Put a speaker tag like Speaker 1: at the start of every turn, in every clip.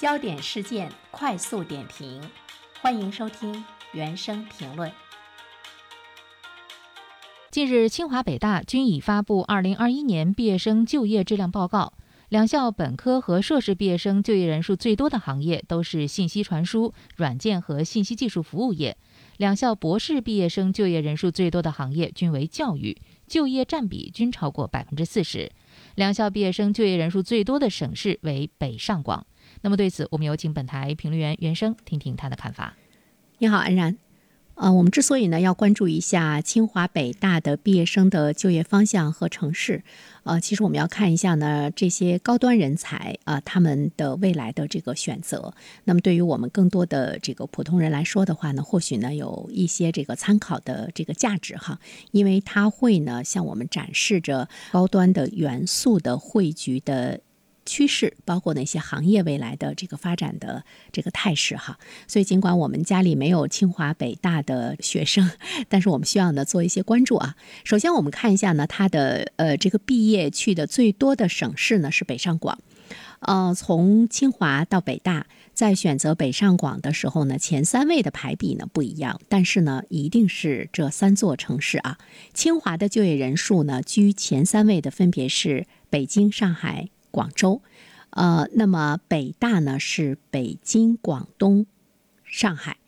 Speaker 1: 焦点事件快速点评，欢迎收听原声评论。
Speaker 2: 近日，清华、北大均已发布二零二一年毕业生就业质量报告。两校本科和硕士毕业生就业人数最多的行业都是信息传输、软件和信息技术服务业；两校博士毕业生就业人数最多的行业均为教育，就业占比均超过百分之四十。两校毕业生就业人数最多的省市为北上广。那么对此，我们有请本台评论员袁生听听他的看法。
Speaker 3: 你好，安然。呃，我们之所以呢要关注一下清华、北大的毕业生的就业方向和城市，呃，其实我们要看一下呢这些高端人才啊他们的未来的这个选择。那么对于我们更多的这个普通人来说的话呢，或许呢有一些这个参考的这个价值哈，因为它会呢向我们展示着高端的元素的汇聚的。趋势包括哪些行业未来的这个发展的这个态势哈，所以尽管我们家里没有清华北大的学生，但是我们需要呢做一些关注啊。首先我们看一下呢，他的呃这个毕业去的最多的省市呢是北上广，呃从清华到北大，在选择北上广的时候呢，前三位的排比呢不一样，但是呢一定是这三座城市啊。清华的就业人数呢居前三位的分别是北京、上海。广州，呃，那么北大呢是北京、广东、上海。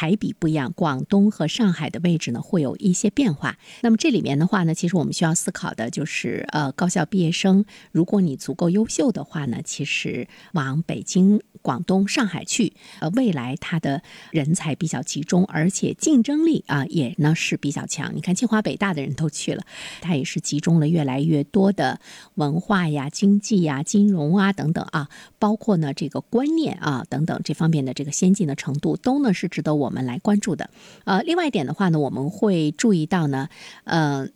Speaker 3: 排比不一样，广东和上海的位置呢会有一些变化。那么这里面的话呢，其实我们需要思考的就是，呃，高校毕业生，如果你足够优秀的话呢，其实往北京、广东、上海去，呃，未来它的人才比较集中，而且竞争力啊也呢是比较强。你看清华、北大的人都去了，它也是集中了越来越多的文化呀、经济呀、金融啊等等啊，包括呢这个观念啊等等这方面的这个先进的程度，都呢是值得我。我们来关注的，呃，另外一点的话呢，我们会注意到呢，呃，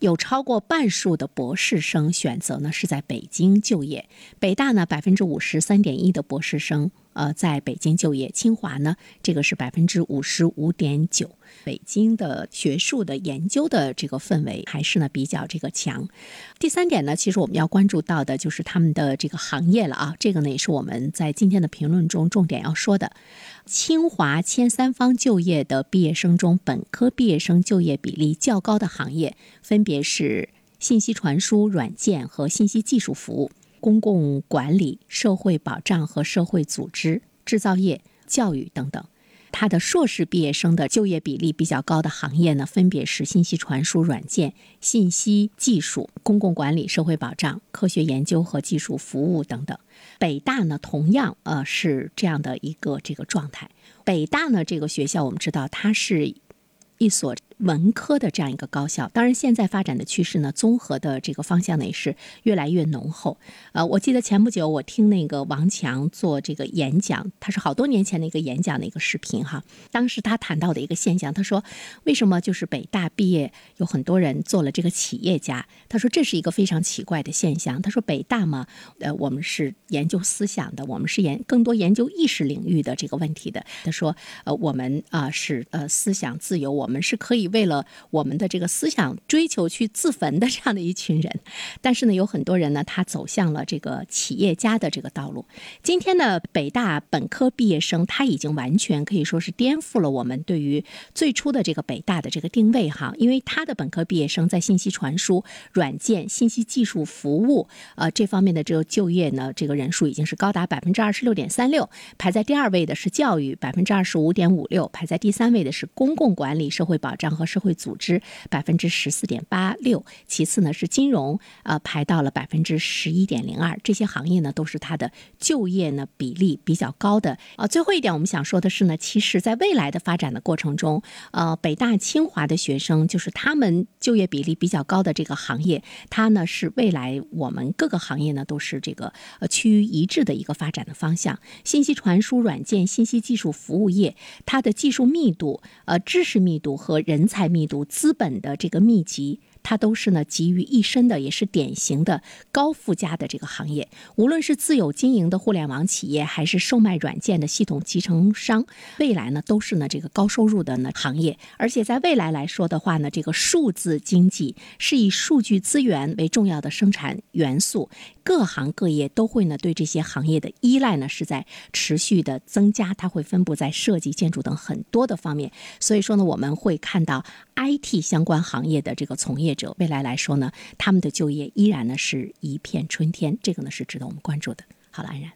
Speaker 3: 有超过半数的博士生选择呢是在北京就业，北大呢百分之五十三点一的博士生。呃，在北京就业，清华呢，这个是百分之五十五点九。北京的学术的研究的这个氛围还是呢比较这个强。第三点呢，其实我们要关注到的就是他们的这个行业了啊，这个呢也是我们在今天的评论中重点要说的。清华前三方就业的毕业生中，本科毕业生就业比例较高的行业分别是信息传输、软件和信息技术服务。公共管理、社会保障和社会组织、制造业、教育等等，他的硕士毕业生的就业比例比较高的行业呢，分别是信息传输、软件、信息技术、公共管理、社会保障、科学研究和技术服务等等。北大呢，同样呃是这样的一个这个状态。北大呢，这个学校我们知道，它是一所。文科的这样一个高校，当然现在发展的趋势呢，综合的这个方向呢也是越来越浓厚。呃，我记得前不久我听那个王强做这个演讲，他是好多年前的一个演讲的一个视频哈。当时他谈到的一个现象，他说为什么就是北大毕业有很多人做了这个企业家？他说这是一个非常奇怪的现象。他说北大嘛，呃，我们是研究思想的，我们是研更多研究意识领域的这个问题的。他说呃，我们啊是呃思想自由，我们是可以。为了我们的这个思想追求去自焚的这样的一群人，但是呢，有很多人呢，他走向了这个企业家的这个道路。今天呢，北大本科毕业生他已经完全可以说是颠覆了我们对于最初的这个北大的这个定位哈，因为他的本科毕业生在信息传输、软件、信息技术服务呃这方面的这个就业呢，这个人数已经是高达百分之二十六点三六，排在第二位的是教育百分之二十五点五六，排在第三位的是公共管理、社会保障。和社会组织百分之十四点八六，其次呢是金融，呃排到了百分之十一点零二，这些行业呢都是它的就业呢比例比较高的。啊，最后一点我们想说的是呢，其实在未来的发展的过程中，呃，北大清华的学生就是他们就业比例比较高的这个行业，它呢是未来我们各个行业呢都是这个呃趋于一致的一个发展的方向。信息传输、软件、信息技术服务业，它的技术密度、呃知识密度和人。人才密度、资本的这个密集。它都是呢集于一身的，也是典型的高附加的这个行业。无论是自有经营的互联网企业，还是售卖软件的系统集成商，未来呢都是呢这个高收入的呢行业。而且在未来来说的话呢，这个数字经济是以数据资源为重要的生产元素，各行各业都会呢对这些行业的依赖呢是在持续的增加，它会分布在设计、建筑等很多的方面。所以说呢，我们会看到 IT 相关行业的这个从业者，未来来说呢，他们的就业依然呢是一片春天，这个呢是值得我们关注的。好了，安然。